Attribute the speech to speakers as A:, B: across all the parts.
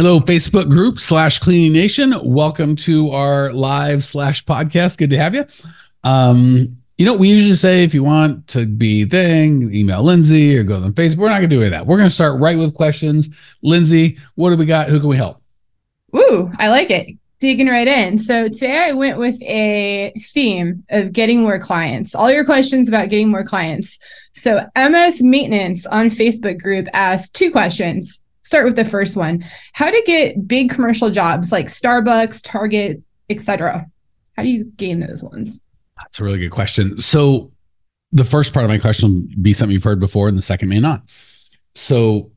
A: Hello, Facebook group slash cleaning nation. Welcome to our live slash podcast. Good to have you. Um, you know, we usually say if you want to be thing, email Lindsay or go on Facebook. We're not gonna do any of that. We're gonna start right with questions. Lindsay, what do we got? Who can we help?
B: Ooh, I like it. Digging right in. So today I went with a theme of getting more clients. All your questions about getting more clients. So MS Maintenance on Facebook group asked two questions. Start with the first one. How to get big commercial jobs like Starbucks, Target, etc. How do you gain those ones?
A: That's a really good question. So the first part of my question will be something you've heard before, and the second may not. So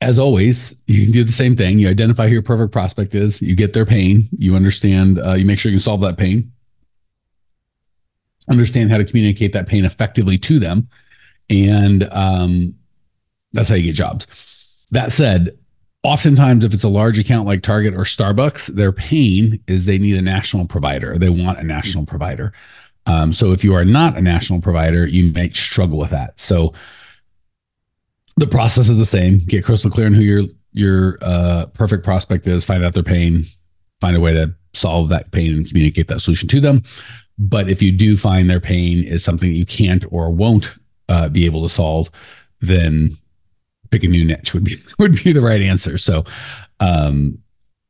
A: as always, you can do the same thing. You identify who your perfect prospect is. You get their pain. You understand. Uh, you make sure you can solve that pain. Understand how to communicate that pain effectively to them, and um, that's how you get jobs. That said, oftentimes if it's a large account like Target or Starbucks, their pain is they need a national provider. They want a national provider. Um, so if you are not a national provider, you might struggle with that. So the process is the same. Get crystal clear on who your your uh, perfect prospect is. Find out their pain. Find a way to solve that pain and communicate that solution to them. But if you do find their pain is something you can't or won't uh, be able to solve, then pick a new niche would be would be the right answer. So, um,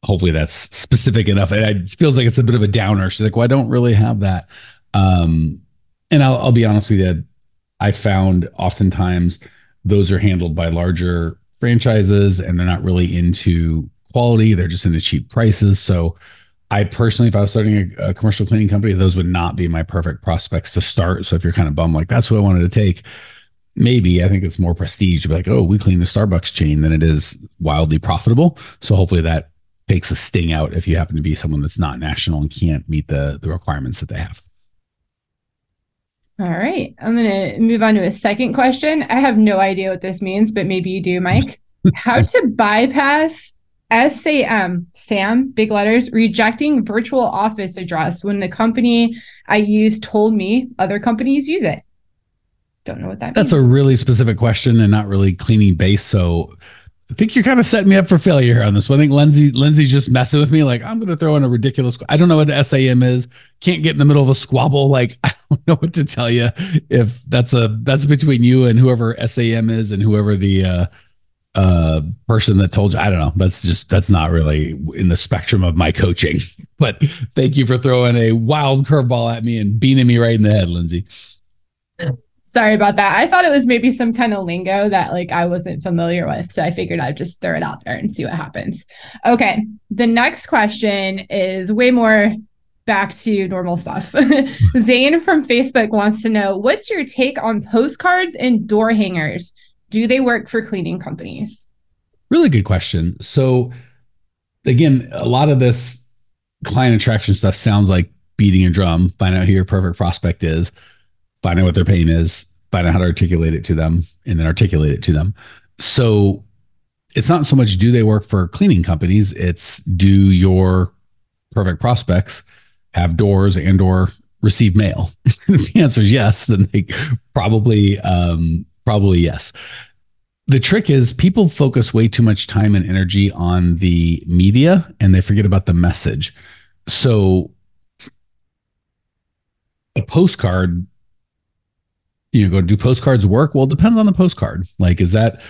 A: hopefully that's specific enough. And it feels like it's a bit of a downer. She's like, "Well, I don't really have that." Um, and I'll, I'll be honest with you, I found oftentimes those are handled by larger franchises and they're not really into quality. They're just into cheap prices. So I personally, if I was starting a, a, commercial cleaning company, those would not be my perfect prospects to start. So if you're kind of bummed, like that's what I wanted to take, maybe I think it's more prestige to be like, oh, we clean the Starbucks chain than it is wildly profitable. So hopefully that takes a sting out if you happen to be someone that's not national and can't meet the the requirements that they have.
B: All right. I'm going to move on to a second question. I have no idea what this means, but maybe you do, Mike. How to bypass SAM, SAM, big letters, rejecting virtual office address when the company I use told me other companies use it. Don't know what that
A: That's
B: means.
A: a really specific question and not really cleaning base. So I think you're kind of setting me up for failure here on this one. I think Lindsay Lindsay's just messing with me. Like I'm going to throw in a ridiculous. I don't know what the SAM is. Can't get in the middle of a squabble. Like I don't know what to tell you. If that's a that's between you and whoever SAM is and whoever the uh, uh, person that told you. I don't know. That's just that's not really in the spectrum of my coaching. But thank you for throwing a wild curveball at me and beating me right in the head, Lindsay.
B: Sorry about that. I thought it was maybe some kind of lingo that like I wasn't familiar with. So I figured I'd just throw it out there and see what happens. Okay. The next question is way more back to normal stuff. Zane from Facebook wants to know what's your take on postcards and door hangers? Do they work for cleaning companies?
A: Really good question. So again, a lot of this client attraction stuff sounds like beating a drum, find out who your perfect prospect is find out what their pain is, find out how to articulate it to them, and then articulate it to them. So it's not so much do they work for cleaning companies, it's do your perfect prospects have doors and or receive mail? if the answer is yes, then they probably um, probably yes. The trick is people focus way too much time and energy on the media and they forget about the message. So a postcard you go do postcards work? Well, it depends on the postcard. Like, is that,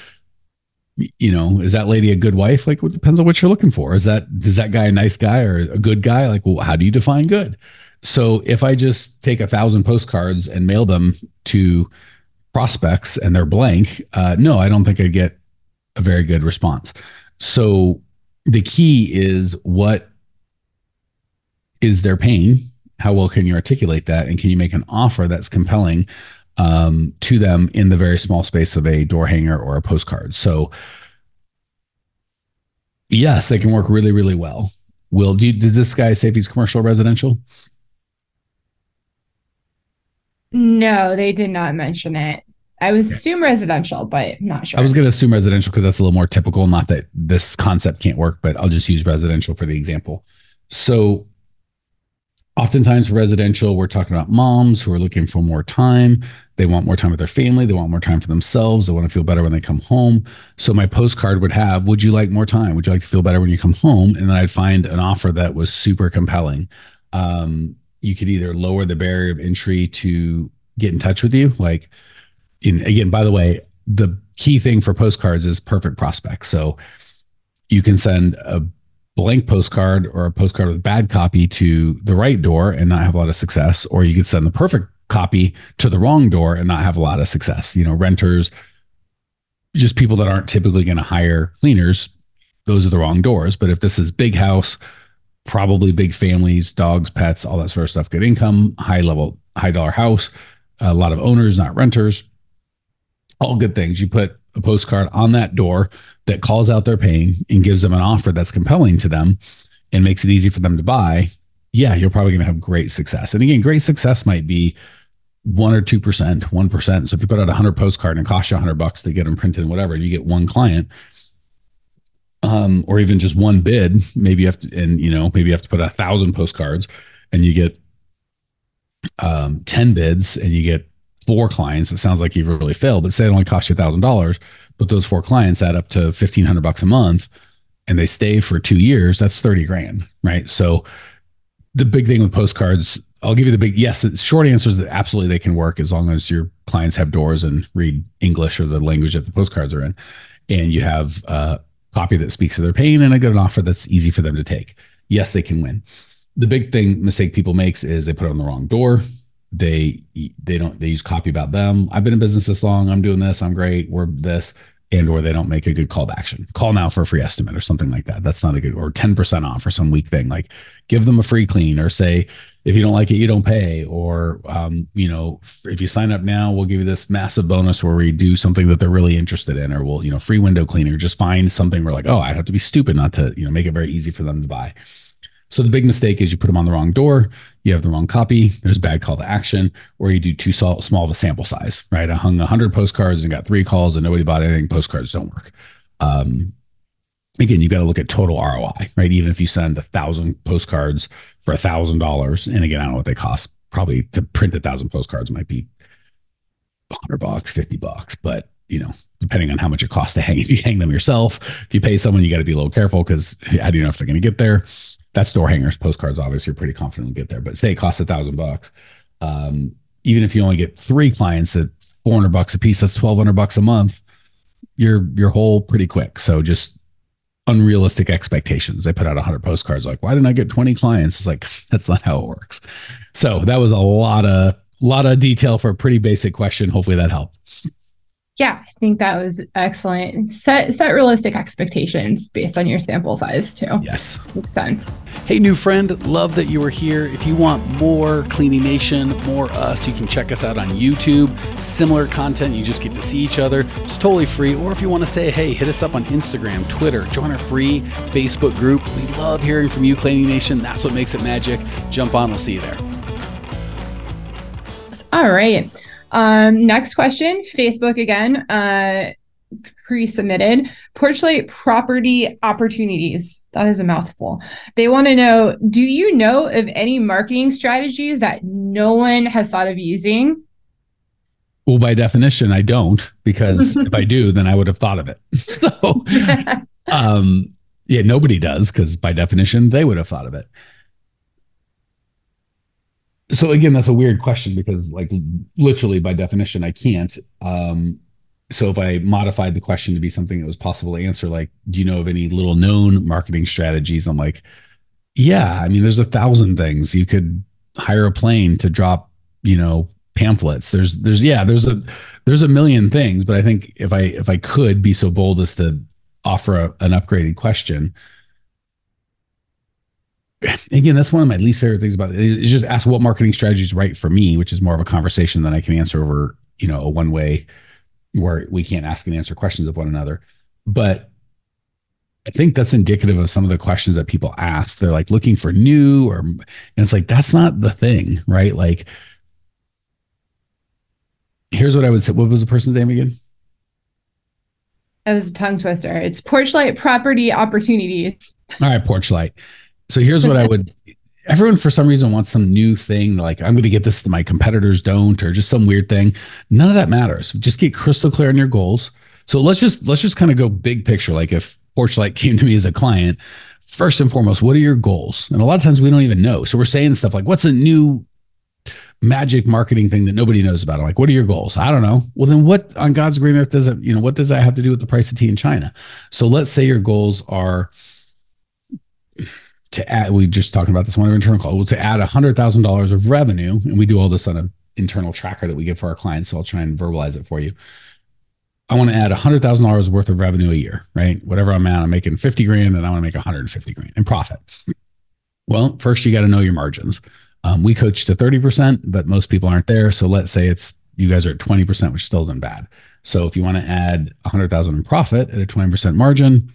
A: you know, is that lady a good wife? Like, it depends on what you're looking for. Is that, is that guy a nice guy or a good guy? Like, well, how do you define good? So if I just take a thousand postcards and mail them to prospects and they're blank, uh, no, I don't think I get a very good response. So the key is what is their pain? How well can you articulate that? And can you make an offer that's compelling um, to them in the very small space of a door hanger or a postcard. So, yes, they can work really, really well. will do. You, did this guy say if he's commercial or residential?
B: No, they did not mention it. I was assume residential, but not sure.
A: I was going to assume residential because that's a little more typical. Not that this concept can't work, but I'll just use residential for the example. So, oftentimes residential, we're talking about moms who are looking for more time. They want more time with their family. They want more time for themselves. They want to feel better when they come home. So, my postcard would have, Would you like more time? Would you like to feel better when you come home? And then I'd find an offer that was super compelling. Um, you could either lower the barrier of entry to get in touch with you, like, in, again, by the way, the key thing for postcards is perfect prospects. So you can send a blank postcard or a postcard with bad copy to the right door and not have a lot of success, or you could send the perfect copy to the wrong door and not have a lot of success. You know, renters, just people that aren't typically going to hire cleaners, those are the wrong doors. But if this is big house, probably big families, dogs, pets, all that sort of stuff, good income, high level, high dollar house, a lot of owners, not renters, all good things. You put a postcard on that door that calls out their pain and gives them an offer that's compelling to them and makes it easy for them to buy. Yeah, you're probably going to have great success. And again, great success might be one or two percent, one percent. So if you put out a hundred postcard and it costs you a hundred bucks to get them printed and whatever, and you get one client, um, or even just one bid, maybe you have to, and you know, maybe you have to put a thousand postcards and you get um, 10 bids and you get four clients, it sounds like you've really failed. But say it only cost you thousand dollars, but those four clients add up to fifteen hundred bucks a month, and they stay for two years. That's thirty grand, right? So the big thing with postcards, I'll give you the big yes. The short answer is that absolutely they can work as long as your clients have doors and read English or the language that the postcards are in, and you have a copy that speaks to their pain and a good offer that's easy for them to take. Yes, they can win. The big thing mistake people makes is they put it on the wrong door they they don't they use copy about them. I've been in business this long. I'm doing this. I'm great. We're this. And or they don't make a good call to action. Call now for a free estimate or something like that. That's not a good or 10% off or some weak thing. Like give them a free clean or say if you don't like it you don't pay. Or um, you know if you sign up now we'll give you this massive bonus where we do something that they're really interested in. Or we'll you know free window cleaner. Just find something where like oh I'd have to be stupid not to you know make it very easy for them to buy so the big mistake is you put them on the wrong door, you have the wrong copy, there's bad call to action, or you do too small, of a sample size, right? I hung 100 postcards and got three calls and nobody bought anything. Postcards don't work. Um, again, you've got to look at total ROI, right? Even if you send a thousand postcards for a thousand dollars, and again, I don't know what they cost. Probably to print a thousand postcards might be 100 bucks, 50 bucks, but you know, depending on how much it costs to hang, if you hang them yourself, if you pay someone, you got to be a little careful because how do you know if they're going to get there? That's door hangers, postcards. Obviously, you're pretty confident will get there. But say it costs a thousand bucks. Um, even if you only get three clients at 400 bucks a piece, that's 1200 bucks a month. You're you're whole pretty quick. So just unrealistic expectations. They put out 100 postcards. Like, why didn't I get 20 clients? It's like that's not how it works. So that was a lot of lot of detail for a pretty basic question. Hopefully that helped
B: yeah, I think that was excellent. Set set realistic expectations based on your sample size too.
A: Yes.
B: Makes sense.
A: Hey new friend, love that you were here. If you want more Cleaning Nation, more us, you can check us out on YouTube. Similar content, you just get to see each other. It's totally free. Or if you want to say, hey, hit us up on Instagram, Twitter, join our free Facebook group. We love hearing from you, Cleaning Nation. That's what makes it magic. Jump on, we'll see you there.
B: All right. Um, next question, Facebook again, uh, pre-submitted. Porchlight property opportunities. That is a mouthful. They want to know, do you know of any marketing strategies that no one has thought of using?
A: Well, by definition, I don't, because if I do, then I would have thought of it. so, um, yeah, nobody does, because by definition, they would have thought of it so again that's a weird question because like literally by definition i can't. Um so if i modified the question to be something that was possible to answer like do you know of any little known marketing strategies? I'm like yeah i mean there's a thousand things. You could hire a plane to drop you know pamphlets. There's there's yeah there's a there's a million things but i think if i if i could be so bold as to offer a, an upgraded question again, that's one of my least favorite things about it is just ask what marketing strategy is right for me, which is more of a conversation than I can answer over, you know, a one way where we can't ask and answer questions of one another. But I think that's indicative of some of the questions that people ask. They're like looking for new, or and it's like that's not the thing, right? Like, here's what I would say. What was the person's name again?
B: That was a tongue twister. It's Porchlight Property Opportunities.
A: All right, Porchlight. So here's what I would. Everyone, for some reason, wants some new thing. Like I'm going to get this that my competitors don't, or just some weird thing. None of that matters. Just get crystal clear on your goals. So let's just let's just kind of go big picture. Like if Porchlight came to me as a client, first and foremost, what are your goals? And a lot of times we don't even know. So we're saying stuff like, what's a new magic marketing thing that nobody knows about? I'm like, what are your goals? I don't know. Well, then what on God's green earth does it, you know, what does that have to do with the price of tea in China? So let's say your goals are to add, we just talking about this one internal call, to add $100,000 of revenue. And we do all this on an internal tracker that we give for our clients. So I'll try and verbalize it for you. I want to add $100,000 worth of revenue a year, right? Whatever I'm at, I'm making 50 grand and I want to make 150 grand in profit. Well, first you got to know your margins. Um, we coach to 30%, but most people aren't there. So let's say it's you guys are at 20%, which still isn't bad. So if you want to add 100,000 in profit at a 20% margin,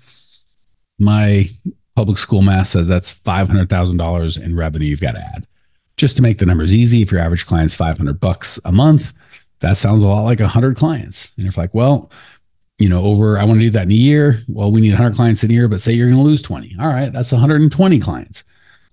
A: my public school math says that's $500,000 in revenue you've got to add. Just to make the numbers easy, if your average client's 500 bucks a month, that sounds a lot like 100 clients. And if like, well, you know, over, I want to do that in a year. Well, we need 100 clients in a year, but say you're going to lose 20. All right, that's 120 clients.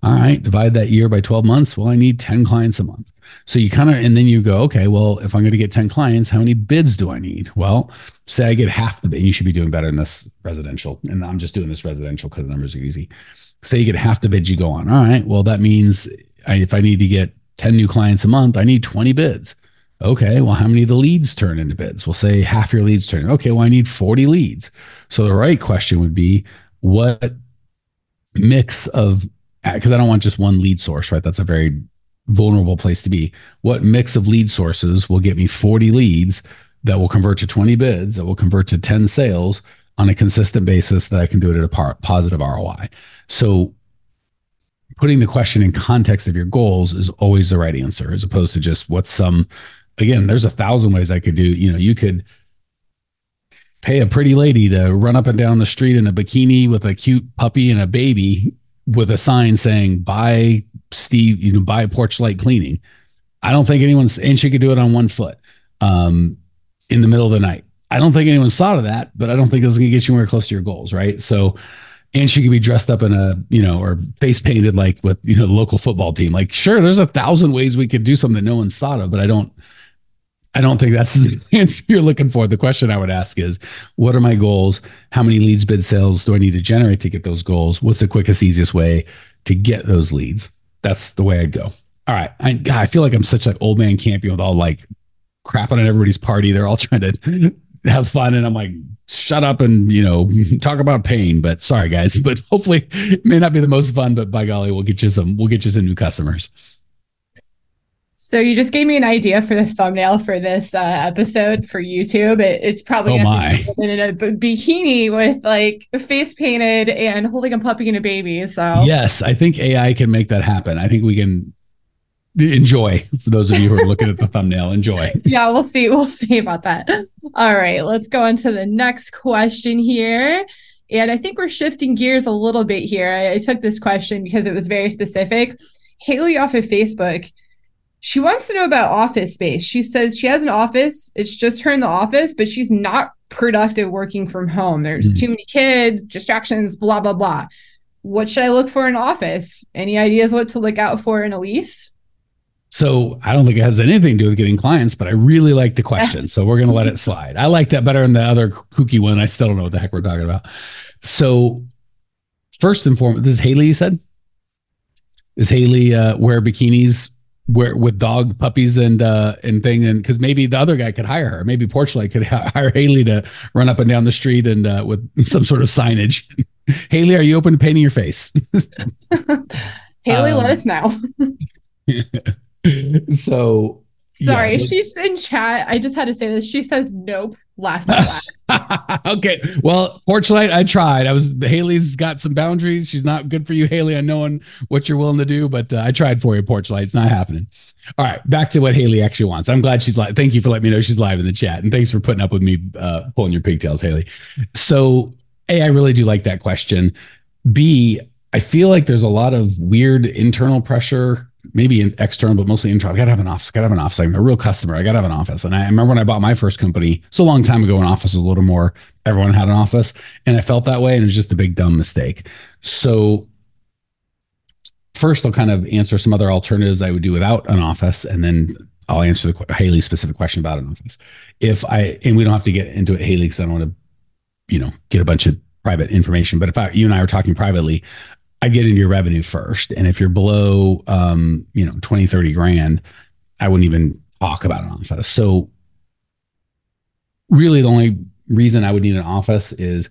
A: All right, divide that year by 12 months. Well, I need 10 clients a month. So you kind of, and then you go, okay, well, if I'm going to get 10 clients, how many bids do I need? Well, say I get half the bid, you should be doing better in this residential. And I'm just doing this residential because the numbers are easy. Say you get half the bids you go on. All right, well, that means I, if I need to get 10 new clients a month, I need 20 bids. Okay, well, how many of the leads turn into bids? We'll say half your leads turn. Okay, well, I need 40 leads. So the right question would be what mix of, because I don't want just one lead source, right? That's a very vulnerable place to be. What mix of lead sources will get me 40 leads that will convert to 20 bids, that will convert to 10 sales on a consistent basis that I can do it at a par- positive ROI? So putting the question in context of your goals is always the right answer as opposed to just what's some again, there's a thousand ways I could do. You know, you could pay a pretty lady to run up and down the street in a bikini with a cute puppy and a baby with a sign saying buy Steve, you know, buy porch light cleaning. I don't think anyone's and she could do it on one foot um, in the middle of the night. I don't think anyone's thought of that, but I don't think it's gonna get you anywhere close to your goals, right? So and she could be dressed up in a, you know, or face painted like with, you know, the local football team. Like, sure, there's a thousand ways we could do something that no one's thought of, but I don't I don't think that's the answer you're looking for. The question I would ask is, what are my goals? How many leads, bid sales do I need to generate to get those goals? What's the quickest, easiest way to get those leads? That's the way I'd go. All right. I, God, I feel like I'm such like old man camping with all like crapping on everybody's party. They're all trying to have fun. And I'm like, shut up and, you know, talk about pain. But sorry, guys. But hopefully it may not be the most fun, but by golly, we'll get you some, we'll get you some new customers.
B: So you just gave me an idea for the thumbnail for this uh, episode for YouTube. It, it's probably
A: oh my.
B: in a bikini with like face painted and holding a puppy and a baby. So
A: yes, I think AI can make that happen. I think we can enjoy for those of you who are looking at the thumbnail. Enjoy.
B: Yeah, we'll see. We'll see about that. All right, let's go on to the next question here. And I think we're shifting gears a little bit here. I, I took this question because it was very specific. Haley off of Facebook she wants to know about office space. She says she has an office. It's just her in the office, but she's not productive working from home. There's mm. too many kids, distractions, blah, blah, blah. What should I look for in office? Any ideas what to look out for in a lease?
A: So I don't think it has anything to do with getting clients, but I really like the question. so we're going to let it slide. I like that better than the other kooky one. I still don't know what the heck we're talking about. So first and foremost, this is Haley, you said? Is Haley uh, wear bikinis where with dog puppies and uh and thing and because maybe the other guy could hire her. Maybe porchlight could hire haley to run up and down the street and uh with some sort of signage. Haley are you open to painting your face?
B: Haley um, let us know.
A: So
B: sorry yeah, she's in chat i just had to say this she says nope last
A: okay. Well, porch light. I tried. I was Haley's got some boundaries. She's not good for you, Haley. I know what you're willing to do, but uh, I tried for you, porch light. It's not happening. All right, back to what Haley actually wants. I'm glad she's live. Thank you for letting me know she's live in the chat, and thanks for putting up with me uh, pulling your pigtails, Haley. So A, I really do like that question. B, I feel like there's a lot of weird internal pressure, maybe an external, but mostly internal. I gotta have an office, gotta have an office. I'm a real customer. I gotta have an office. And I remember when I bought my first company, it's a long time ago, an office was a little more, everyone had an office. And I felt that way. And it was just a big dumb mistake. So first I'll kind of answer some other alternatives I would do without an office. And then I'll answer the Haley specific question about an office. If I, and we don't have to get into it, Haley, because I don't want to, you know, get a bunch of private information. But if I, you and I are talking privately, I get into your revenue first. And if you're below, um, you know, 20, 30 grand, I wouldn't even talk about an office. So really the only reason I would need an office is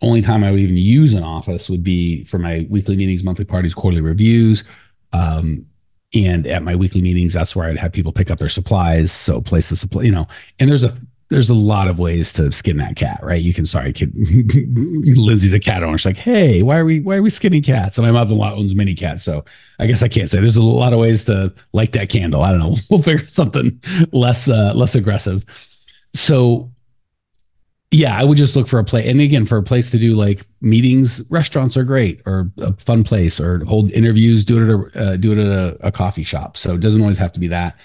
A: only time I would even use an office would be for my weekly meetings, monthly parties, quarterly reviews. Um, and at my weekly meetings, that's where I'd have people pick up their supplies. So place the supply, you know, and there's a there's a lot of ways to skin that cat, right? You can sorry, kid Lindsay's a cat owner. She's like, hey, why are we why are we skinning cats? And my mother-in-law owns mini cats, so I guess I can't say. There's a lot of ways to light that candle. I don't know. We'll figure something less uh, less aggressive. So yeah, I would just look for a place. And again, for a place to do like meetings, restaurants are great, or a fun place, or hold interviews. Do it at a uh, do it at a, a, coffee shop. So it doesn't always have to be that.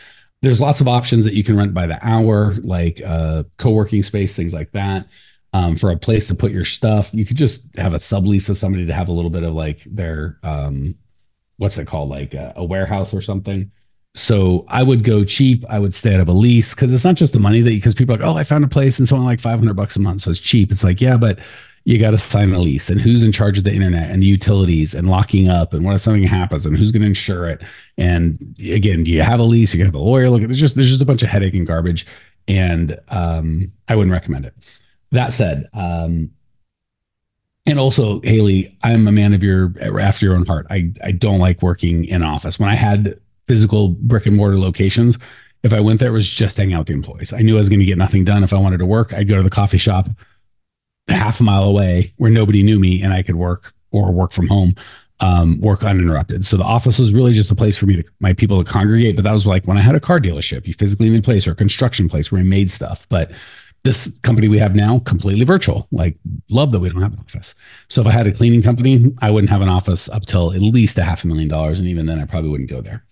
A: There's lots of options that you can rent by the hour, like uh, co-working space, things like that. Um, for a place to put your stuff, you could just have a sublease of somebody to have a little bit of like their um, what's it called, like a, a warehouse or something so I would go cheap. I would stay out of a lease because it's not just the money that because people are like, oh, I found a place and it's only like 500 bucks a month. So it's cheap. It's like, yeah, but you got to sign a lease and who's in charge of the internet and the utilities and locking up and what if something happens and who's going to insure it. And again, do you have a lease? Going to have a lawyer look at There's just, there's just a bunch of headache and garbage. And um, I wouldn't recommend it. That said, um, and also Haley, I'm a man of your after your own heart. I I don't like working in office. When I had physical brick and mortar locations. If I went there, it was just hang out with the employees. I knew I was going to get nothing done. If I wanted to work, I'd go to the coffee shop half a mile away where nobody knew me and I could work or work from home, um, work uninterrupted. So the office was really just a place for me to my people to congregate. But that was like when I had a car dealership, you physically in a place or a construction place where I made stuff. But this company we have now completely virtual like love that we don't have an office so if i had a cleaning company i wouldn't have an office up till at least a half a million dollars and even then i probably wouldn't go there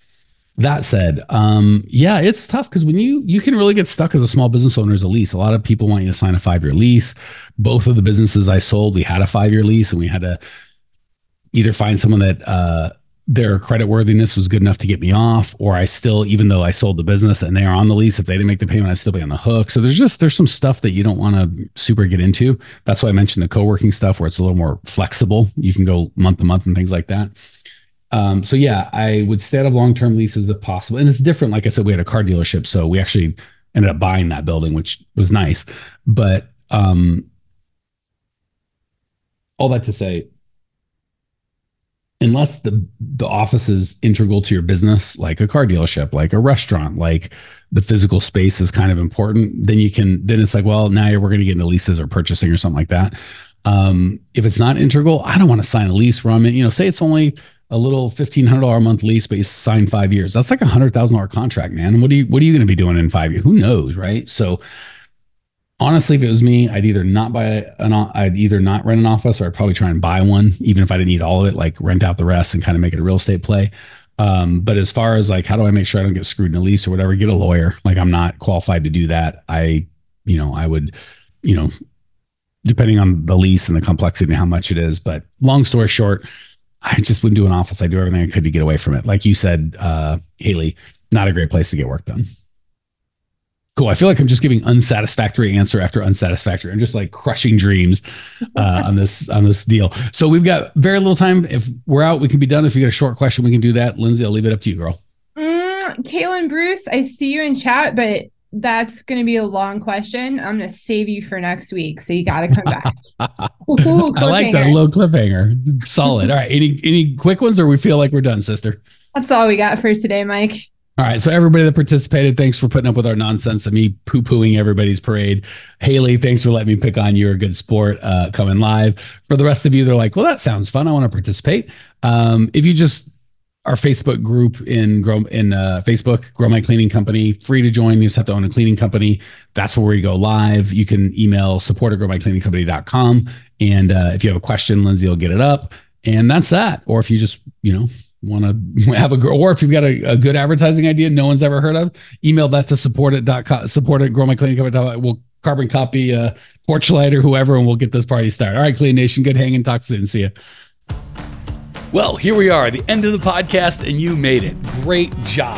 A: that said, um, yeah, it's tough because when you you can really get stuck as a small business owner as a lease. A lot of people want you to sign a five year lease. Both of the businesses I sold, we had a five year lease, and we had to either find someone that uh, their credit worthiness was good enough to get me off, or I still, even though I sold the business and they are on the lease, if they didn't make the payment, I'd still be on the hook. So there's just there's some stuff that you don't want to super get into. That's why I mentioned the co working stuff where it's a little more flexible. You can go month to month and things like that. Um, so yeah, I would stay out of long-term leases if possible. And it's different. Like I said, we had a car dealership, so we actually ended up buying that building, which was nice. But um, all that to say, unless the the office is integral to your business, like a car dealership, like a restaurant, like the physical space is kind of important, then you can then it's like, well, now we're going to get into leases or purchasing or something like that. Um, if it's not integral, I don't want to sign a lease where I'm in, you know, say it's only a little fifteen hundred dollar a month lease, but you sign five years. That's like a hundred thousand dollar contract, man. What do you what are you going to be doing in five years? Who knows, right? So honestly, if it was me, I'd either not buy an I'd either not rent an office or I'd probably try and buy one, even if I didn't need all of it, like rent out the rest and kind of make it a real estate play. Um, but as far as like how do I make sure I don't get screwed in a lease or whatever, get a lawyer. Like I'm not qualified to do that. I, you know, I would, you know, depending on the lease and the complexity and how much it is. But long story short, I just wouldn't do an office. I do everything I could to get away from it. Like you said, uh, Haley, not a great place to get work done. Cool. I feel like I'm just giving unsatisfactory answer after unsatisfactory. I'm just like crushing dreams uh, on this on this deal. So we've got very little time. If we're out, we can be done. If you get a short question, we can do that. Lindsay, I'll leave it up to you, girl.
B: Mm, Kaylin Bruce, I see you in chat, but that's going to be a long question. I'm going to save you for next week, so you got to come back.
A: Ooh, I like that little cliffhanger. Solid. All right. Any any quick ones, or we feel like we're done, sister?
B: That's all we got for today, Mike.
A: All right. So everybody that participated, thanks for putting up with our nonsense and me poo pooing everybody's parade. Haley, thanks for letting me pick on you. You're a good sport uh, coming live. For the rest of you, they're like, well, that sounds fun. I want to participate. Um, if you just our Facebook group in grow in uh, Facebook, Grow My Cleaning Company. Free to join. You just have to own a cleaning company. That's where we go live. You can email support at growmycleaningcompany.com And uh, if you have a question, Lindsay will get it up. And that's that. Or if you just, you know, want to have a or if you've got a, a, good advertising idea no one's ever heard of, email that to support it support it grow my clinic. We'll carbon copy uh, Porchlight or whoever, and we'll get this party started. All right, Clean Nation, good hanging. Talk soon. See you. Well, here we are, the end of the podcast, and you made it. Great job.